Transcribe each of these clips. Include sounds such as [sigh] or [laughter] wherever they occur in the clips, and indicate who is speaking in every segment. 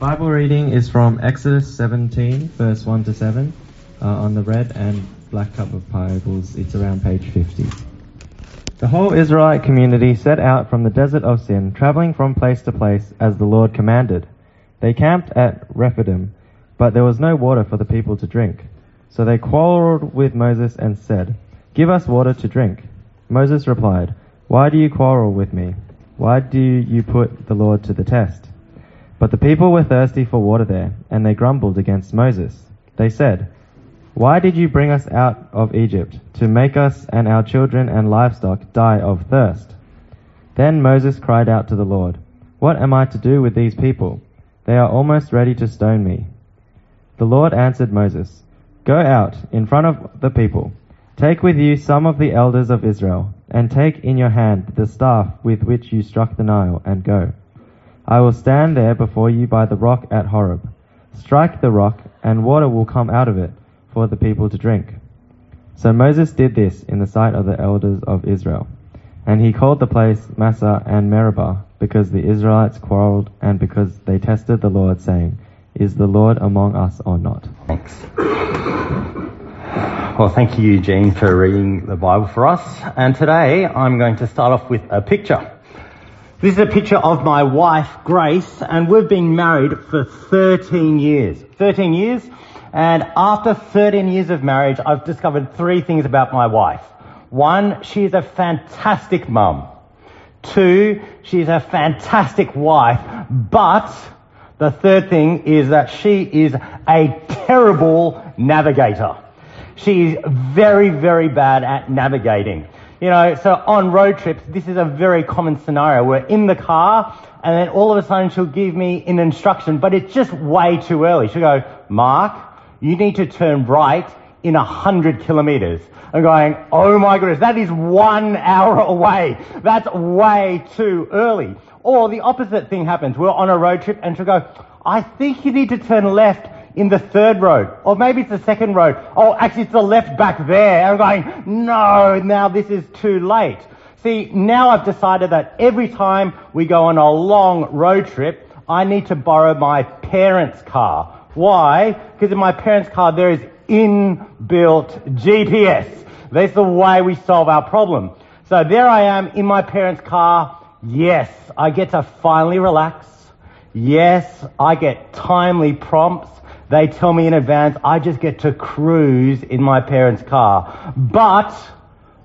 Speaker 1: Bible reading is from Exodus 17, verse 1 to 7, uh, on the red and black cup of Bibles. It's around page 50. The whole Israelite community set out from the desert of Sin, traveling from place to place as the Lord commanded. They camped at Rephidim, but there was no water for the people to drink. So they quarreled with Moses and said, Give us water to drink. Moses replied, Why do you quarrel with me? Why do you put the Lord to the test? But the people were thirsty for water there, and they grumbled against Moses. They said, Why did you bring us out of Egypt, to make us and our children and livestock die of thirst? Then Moses cried out to the Lord, What am I to do with these people? They are almost ready to stone me. The Lord answered Moses, Go out in front of the people. Take with you some of the elders of Israel, and take in your hand the staff with which you struck the Nile, and go. I will stand there before you by the rock at Horeb. Strike the rock, and water will come out of it for the people to drink. So Moses did this in the sight of the elders of Israel. And he called the place Massah and Meribah, because the Israelites quarreled and because they tested the Lord, saying, Is the Lord among us or not?
Speaker 2: Thanks. Well, thank you, Eugene, for reading the Bible for us. And today I'm going to start off with a picture. This is a picture of my wife, Grace, and we've been married for 13 years. 13 years, and after 13 years of marriage, I've discovered three things about my wife. One, she is a fantastic mum. Two, she's a fantastic wife, but the third thing is that she is a terrible navigator. She is very, very bad at navigating. You know, so on road trips, this is a very common scenario. We're in the car, and then all of a sudden she'll give me an instruction, but it's just way too early. She'll go, Mark, you need to turn right in a hundred kilometers. I'm going, oh my goodness, that is one hour [laughs] away. That's way too early. Or the opposite thing happens. We're on a road trip and she'll go, I think you need to turn left in the third road, or maybe it's the second road. Oh, actually, it's the left back there. I'm going, no, now this is too late. See, now I've decided that every time we go on a long road trip, I need to borrow my parents' car. Why? Because in my parents' car there is inbuilt GPS. That's the way we solve our problem. So there I am in my parents' car. Yes, I get to finally relax. Yes, I get timely prompts. They tell me in advance I just get to cruise in my parents' car. But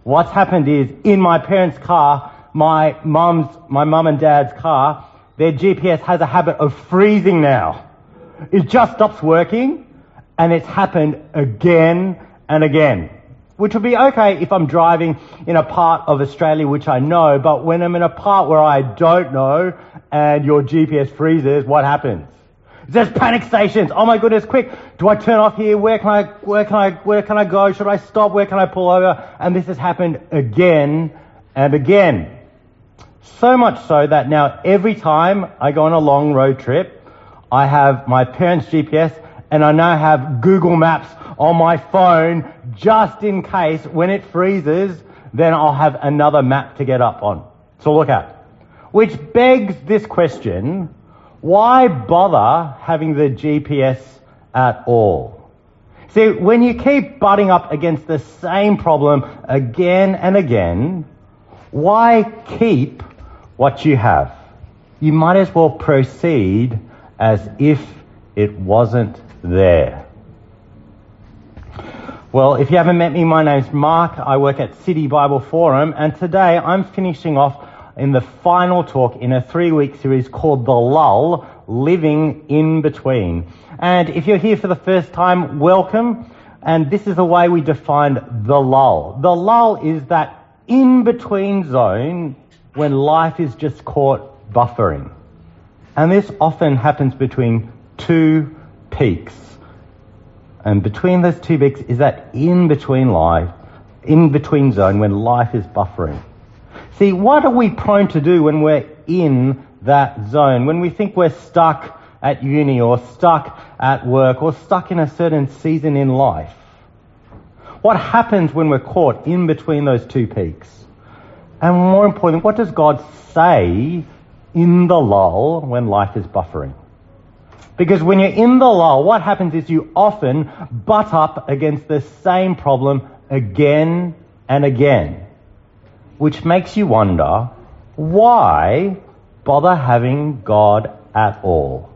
Speaker 2: what's happened is in my parents' car, my mum's, my mum and dad's car, their GPS has a habit of freezing now. It just stops working and it's happened again and again. Which would be okay if I'm driving in a part of Australia which I know, but when I'm in a part where I don't know and your GPS freezes, what happens? There's panic stations. Oh my goodness, quick. Do I turn off here? Where can I, where can I, where can I go? Should I stop? Where can I pull over? And this has happened again and again. So much so that now every time I go on a long road trip, I have my parents' GPS and I now have Google Maps on my phone just in case when it freezes, then I'll have another map to get up on to look at. Which begs this question, why bother having the GPS at all? See, when you keep butting up against the same problem again and again, why keep what you have? You might as well proceed as if it wasn't there. Well, if you haven't met me, my name's Mark. I work at City Bible Forum, and today I'm finishing off in the final talk in a three week series called The Lull Living in Between. And if you're here for the first time, welcome. And this is the way we define the lull. The lull is that in between zone when life is just caught buffering. And this often happens between two peaks. And between those two peaks is that in between life, in between zone when life is buffering. See, what are we prone to do when we're in that zone? When we think we're stuck at uni or stuck at work or stuck in a certain season in life? What happens when we're caught in between those two peaks? And more importantly, what does God say in the lull when life is buffering? Because when you're in the lull, what happens is you often butt up against the same problem again and again, which makes you wonder why bother having God at all?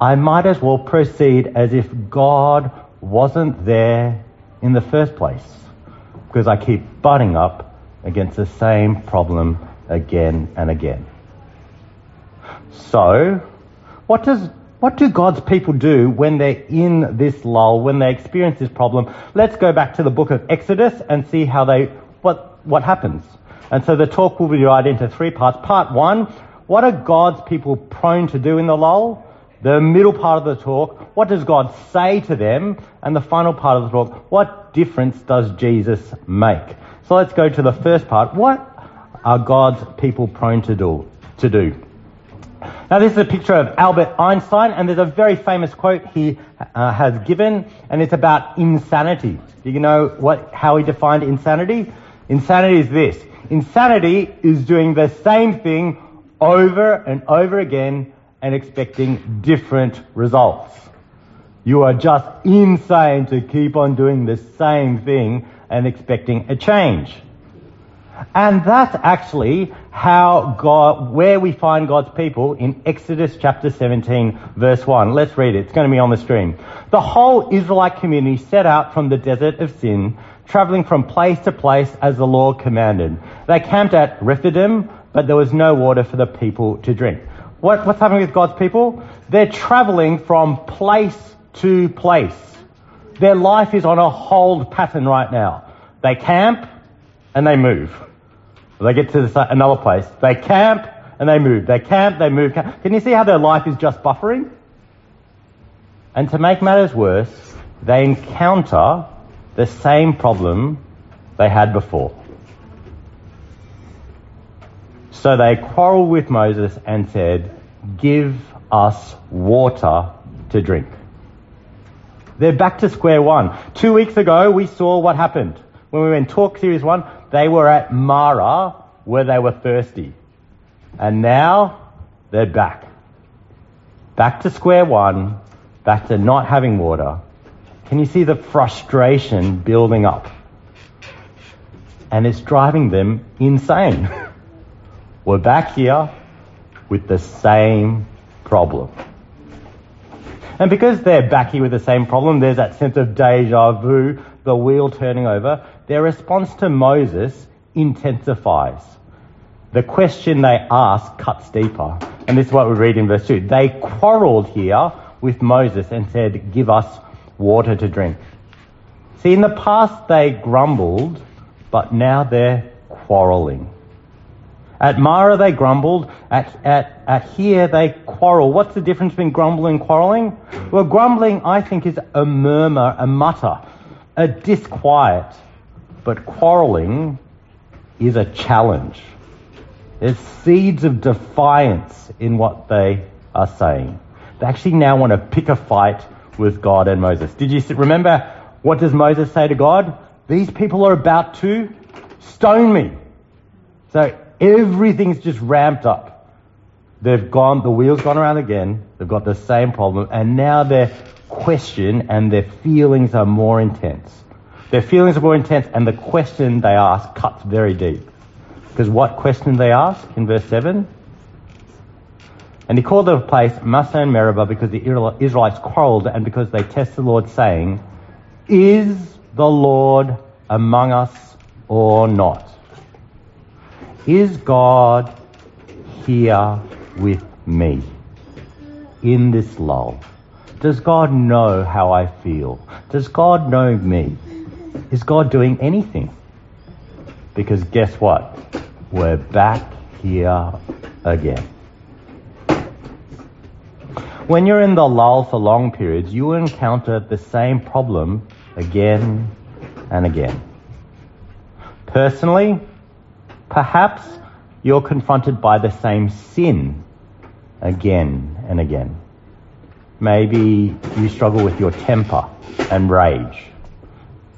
Speaker 2: I might as well proceed as if God wasn't there in the first place because I keep butting up against the same problem again and again. So, what does what do God's people do when they're in this lull, when they experience this problem? Let's go back to the book of Exodus and see how they what what happens. And so the talk will be divided into three parts. Part one, what are God's people prone to do in the lull? The middle part of the talk, what does God say to them? And the final part of the talk, what difference does Jesus make? So let's go to the first part. What are God's people prone to do? To do? Now, this is a picture of Albert Einstein, and there's a very famous quote he uh, has given, and it's about insanity. Do you know what, how he defined insanity? Insanity is this insanity is doing the same thing over and over again and expecting different results. You are just insane to keep on doing the same thing and expecting a change. And that's actually how God, where we find God's people in Exodus chapter 17 verse 1. Let's read it. It's going to be on the screen. The whole Israelite community set out from the desert of Sin, traveling from place to place as the Lord commanded. They camped at Rephidim, but there was no water for the people to drink. What, what's happening with God's people? They're traveling from place to place. Their life is on a hold pattern right now. They camp and they move. They get to uh, another place. They camp and they move. They camp, they move. Can you see how their life is just buffering? And to make matters worse, they encounter the same problem they had before. So they quarreled with Moses and said, Give us water to drink. They're back to square one. Two weeks ago, we saw what happened. When we were in Talk Series 1, they were at Marah where they were thirsty. And now they're back. Back to square one, back to not having water. Can you see the frustration building up? And it's driving them insane. [laughs] We're back here with the same problem. And because they're back here with the same problem, there's that sense of deja vu, the wheel turning over. Their response to Moses intensifies. The question they ask cuts deeper. And this is what we read in verse 2. They quarreled here with Moses and said, Give us water to drink. See, in the past they grumbled, but now they're quarreling. At Marah they grumbled. At, at, at here they quarrel. What's the difference between grumbling and quarreling? Well, grumbling, I think, is a murmur, a mutter, a disquiet. But quarreling is a challenge. There's seeds of defiance in what they are saying. They actually now want to pick a fight with God and Moses. Did you remember what does Moses say to God? These people are about to stone me. So everything's just ramped up. They've gone, the wheel's gone around again. They've got the same problem, and now their question and their feelings are more intense. Their feelings are more intense, and the question they ask cuts very deep. Because what question they ask in verse 7? And he called the place Massah and Meribah because the Israelites quarreled and because they tested the Lord, saying, Is the Lord among us or not? Is God here with me in this lull? Does God know how I feel? Does God know me? Is God doing anything? Because guess what? We're back here again. When you're in the lull for long periods, you encounter the same problem again and again. Personally, Perhaps you're confronted by the same sin again and again. Maybe you struggle with your temper and rage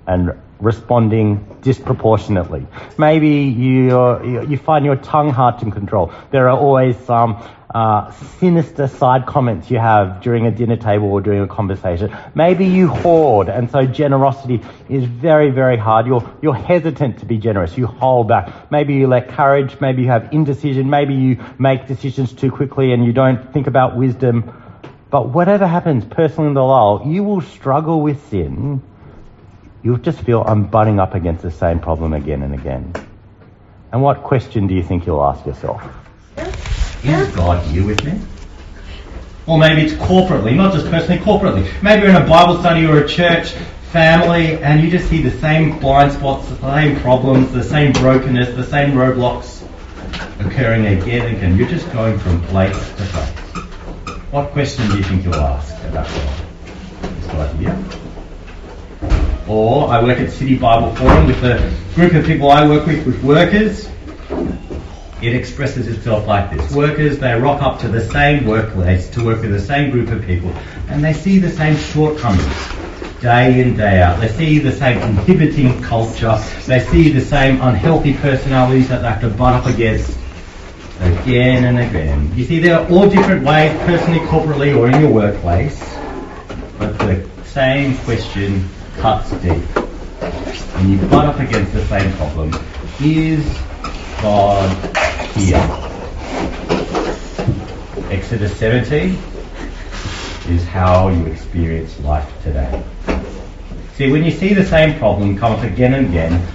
Speaker 2: and responding disproportionately. Maybe you you find your tongue hard to control. There are always some uh, sinister side comments you have during a dinner table or during a conversation. Maybe you hoard, and so generosity is very, very hard. You're, you're hesitant to be generous. You hold back. Maybe you lack courage. Maybe you have indecision. Maybe you make decisions too quickly and you don't think about wisdom. But whatever happens personally in the lull, you will struggle with sin. You'll just feel I'm butting up against the same problem again and again. And what question do you think you'll ask yourself? Is God here with me? Or maybe it's corporately, not just personally, corporately. Maybe you're in a Bible study or a church family and you just see the same blind spots, the same problems, the same brokenness, the same roadblocks occurring again and again. You're just going from place to place. What question do you think you'll ask about God? Is God here? Or I work at City Bible Forum with a group of people I work with, with workers it expresses itself like this. Workers, they rock up to the same workplace to work with the same group of people, and they see the same shortcomings day in, day out. They see the same inhibiting culture. They see the same unhealthy personalities that they have to butt up against again and again. You see, there are all different ways, personally, corporately, or in your workplace, but the same question cuts deep. And you butt up against the same problem. Is God here. Exodus 17 is how you experience life today. See, when you see the same problem come up again and again,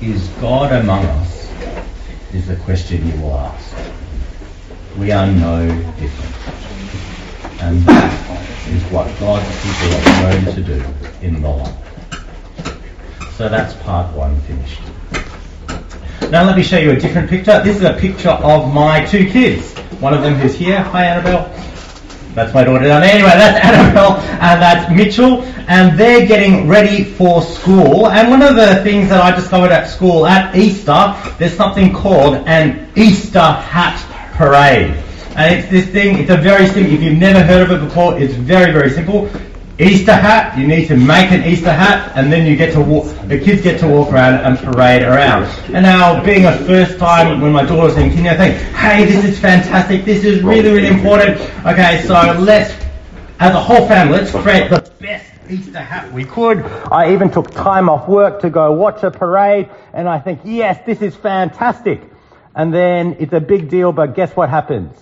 Speaker 2: is God among us? Is the question you will ask. We are no different. And that is what God's people are going to do in the life. So that's part one finished. Now let me show you a different picture. This is a picture of my two kids. One of them who's here. Hi Annabelle. That's my daughter down there. Anyway, that's [laughs] Annabelle and that's Mitchell. And they're getting ready for school. And one of the things that I discovered at school at Easter, there's something called an Easter hat parade. And it's this thing, it's a very simple, if you've never heard of it before, it's very, very simple. Easter hat, you need to make an Easter hat and then you get to walk, the kids get to walk around and parade around. And now, being a first time, when my daughter was in kindergarten, I think, hey, this is fantastic, this is really, really important. Okay, so let's, as a whole family, let's create the best Easter hat we could. I even took time off work to go watch a parade and I think, yes, this is fantastic. And then it's a big deal, but guess what happens?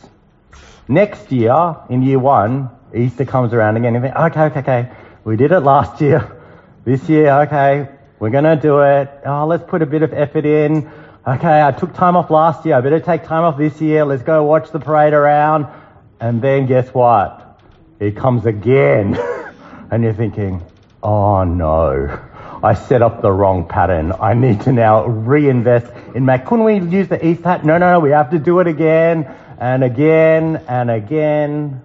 Speaker 2: Next year, in year one, Easter comes around again, you think, okay, okay, okay, we did it last year. [laughs] This year, okay, we're going to do it. Oh, let's put a bit of effort in. Okay, I took time off last year. I better take time off this year. Let's go watch the parade around. And then guess what? It comes again. [laughs] and you're thinking, oh no, I set up the wrong pattern. I need to now reinvest in Mac. Couldn't we use the East hat? No, no, no, we have to do it again and again and again.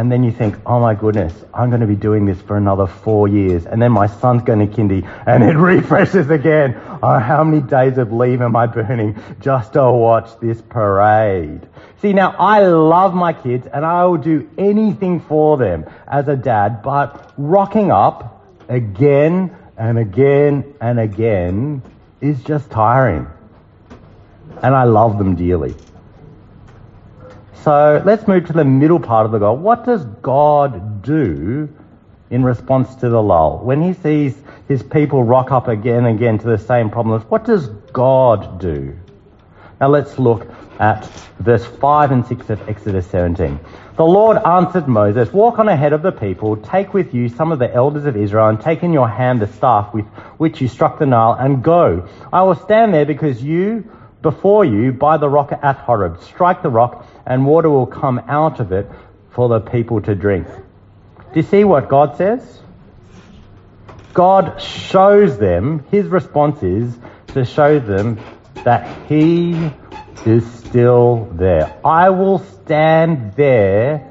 Speaker 2: And then you think, oh my goodness, I'm going to be doing this for another four years. And then my son's going to kindy and it [laughs] refreshes again. Oh, how many days of leave am I burning just to watch this parade? See, now I love my kids and I will do anything for them as a dad, but rocking up again and again and again is just tiring. And I love them dearly. So let's move to the middle part of the goal. What does God do in response to the lull? When he sees his people rock up again and again to the same problems, what does God do? Now let's look at verse 5 and 6 of Exodus 17. The Lord answered Moses, Walk on ahead of the people, take with you some of the elders of Israel, and take in your hand the staff with which you struck the Nile, and go. I will stand there because you before you by the rock at Horeb. Strike the rock, and water will come out of it for the people to drink. Do you see what God says? God shows them, his response is to show them that he is still there. I will stand there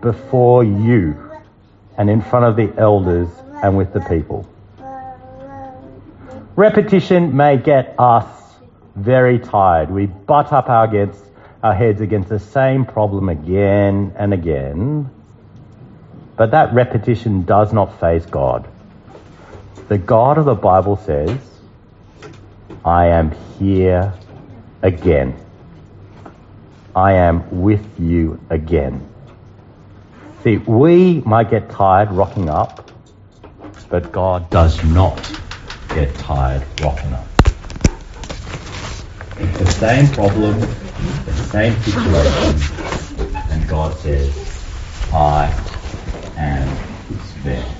Speaker 2: before you and in front of the elders and with the people. Repetition may get us very tired. We butt up our, against, our heads against the same problem again and again. But that repetition does not faze God. The God of the Bible says, I am here again. I am with you again. See, we might get tired rocking up, but God does not get tired rocking up. It's the same problem, the same situation, and God says, I am there.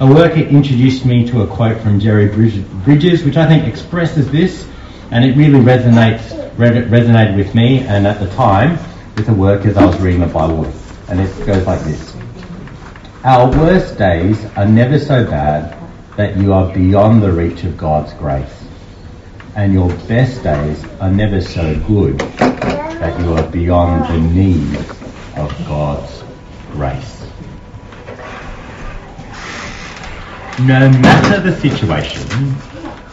Speaker 2: A worker introduced me to a quote from Jerry Bridges, which I think expresses this, and it really resonates resonated with me. And at the time, with the work as I was reading the Bible, and it goes like this: Our worst days are never so bad that you are beyond the reach of God's grace, and your best days are never so good that you are beyond the need of God's grace. no matter the situation,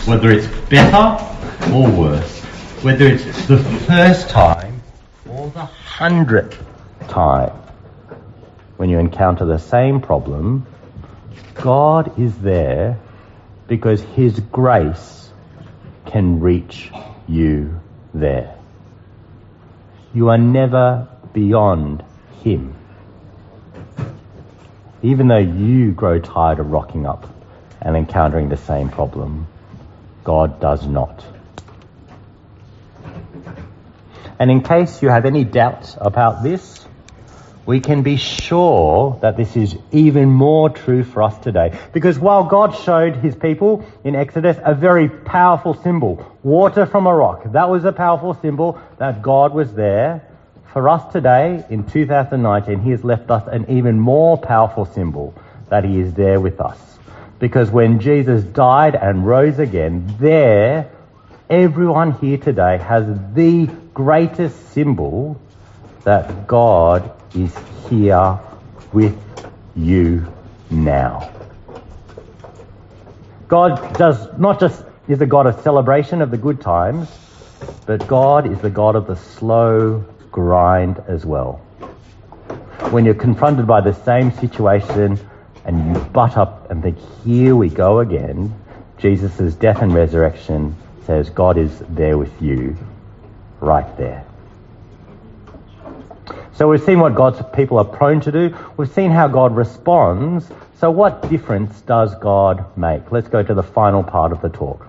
Speaker 2: whether it's better or worse, whether it's the first time or the hundredth time, when you encounter the same problem, God is there because His grace can reach you there. You are never beyond Him. Even though you grow tired of rocking up and encountering the same problem, God does not. And in case you have any doubts about this, we can be sure that this is even more true for us today. Because while God showed his people in Exodus a very powerful symbol, water from a rock, that was a powerful symbol that God was there. For us today, in 2019, he has left us an even more powerful symbol that he is there with us. Because when Jesus died and rose again, there, everyone here today has the greatest symbol that God is here with you now. God does not just is a God of celebration of the good times, but God is the God of the slow grind as well. When you're confronted by the same situation and you butt up and think, here we go again, Jesus' death and resurrection says God is there with you right there. So we've seen what God's people are prone to do. We've seen how God responds. So what difference does God make? Let's go to the final part of the talk.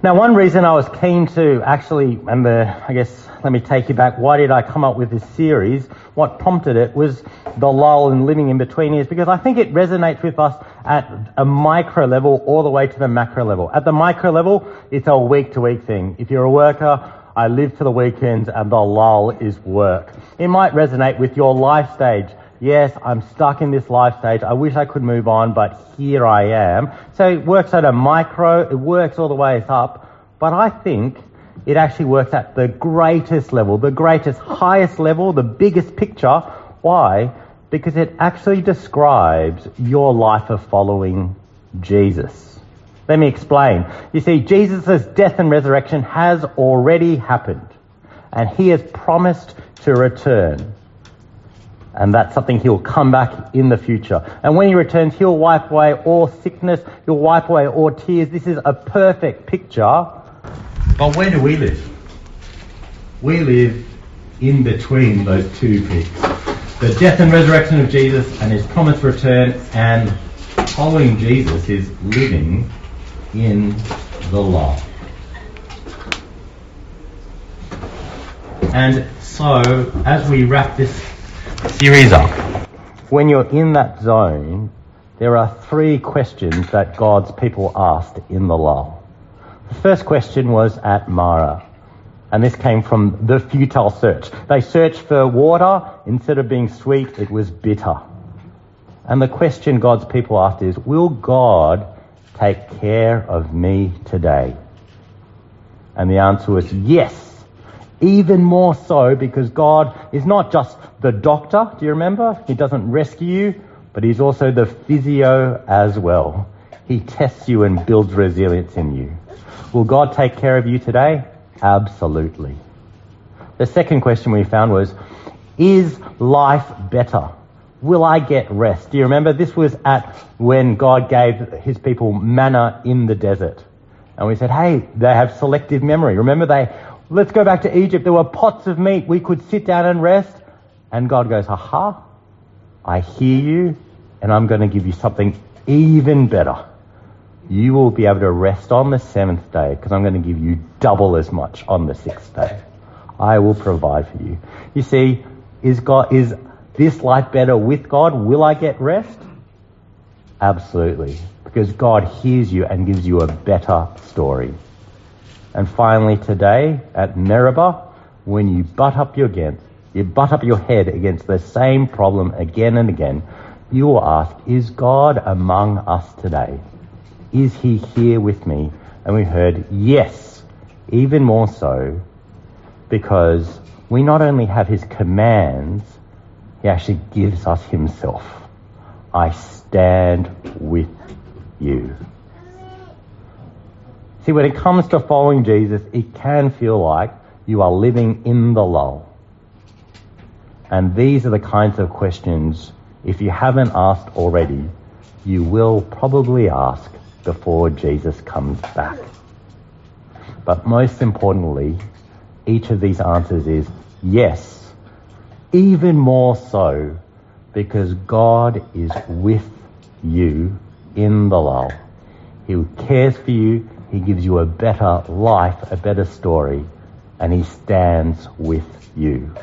Speaker 2: Now, one reason I was keen to actually, and the, I guess, let me take you back. Why did I come up with this series? What prompted it was the lull in living in between years, because I think it resonates with us at a micro level all the way to the macro level. At the micro level, it's a week to week thing. If you're a worker, I live for the weekends and the lull is work. It might resonate with your life stage yes, I'm stuck in this life stage. I wish I could move on, but here I am. So it works at a micro, it works all the way up, but I think it actually works at the greatest level, the greatest, highest level, the biggest picture. Why? Because it actually describes your life of following Jesus. Let me explain. You see, Jesus' death and resurrection has already happened, and he has promised to return. And that's something he'll come back in the future. And when he returns, he'll wipe away all sickness, he'll wipe away all tears. This is a perfect picture. But where do we live? We live in between those two peaks. The death and resurrection of Jesus and his promised return and following Jesus is living in the law. And so, as we wrap this series up. When you're in that zone, there are three questions that God's people asked in the law. The first question was at Marah, and this came from the futile search. They searched for water. Instead of being sweet, it was bitter. And the question God's people asked is, will God take care of me today? And the answer was yes even more so because God is not just the doctor, do you remember? He doesn't rescue you, but He's also the physio as well. He tests you and builds resilience in you. Will God take care of you today? Absolutely. The second question we found was, is life better? Will I get rest? Do you remember? This was at when God gave his people manna in the desert. And we said, hey, they have selective memory. Remember they, let's go back to Egypt. There were pots of meat. We could sit down and rest. And God goes, aha, I hear you and I'm going to give you something even better. You will be able to rest on the seventh day because I'm going to give you double as much on the sixth day. I will provide for you. You see, is God, is this life better with God? Will I get rest? Absolutely. Because God hears you and gives you a better story. And finally today at Meribah, when you butt up your against, you butt up your head against the same problem again and again, you will ask, is God among us today? Is he here with me? And we heard, yes, even more so, because we not only have his commands, he actually gives us himself. I stand with you. See, when it comes to following Jesus, it can feel like you are living in the lull. And these are the kinds of questions, if you haven't asked already, you will probably ask before Jesus comes back. But most importantly, each of these answers is yes, even more so because God is with you in the lull. He cares for you, He gives you a better life, a better story, and He stands with you.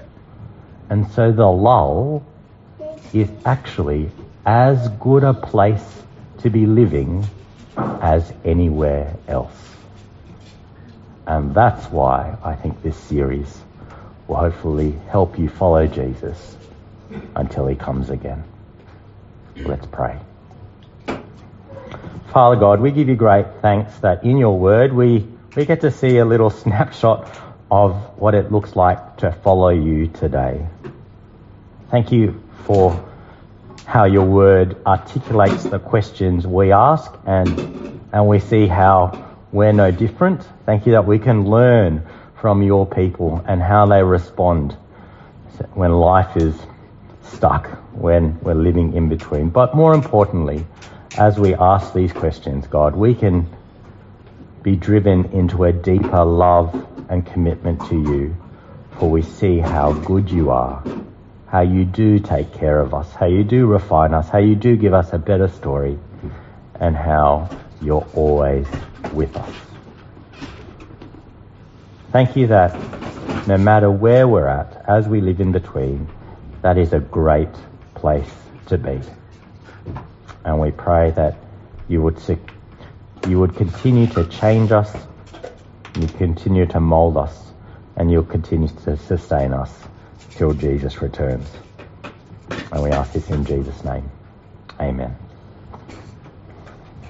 Speaker 2: And so the lull is actually as good a place to be living as anywhere else. And that's why I think this series will hopefully help you follow Jesus until he comes again. Let's pray. Father God, we give you great thanks that in your word we, we get to see a little [laughs] snapshot of what it looks like to follow you today. Thank you for how your word articulates the questions we ask and, and we see how we're no different. Thank you that we can learn from your people and how they respond when life is stuck, when we're living in between. But more importantly, as we ask these questions, God, we can be driven into a deeper love and commitment to you, for we see how good you are, how you do take care of us, how you do refine us, how you do give us a better story, and how you're always with us. Thank you that no matter where we're at, as we live in between, that is a great place to be. And we pray that you would you would continue to change us, you continue to mold us, and you'll continue to sustain us till Jesus returns. And we ask this in Jesus' name. Amen.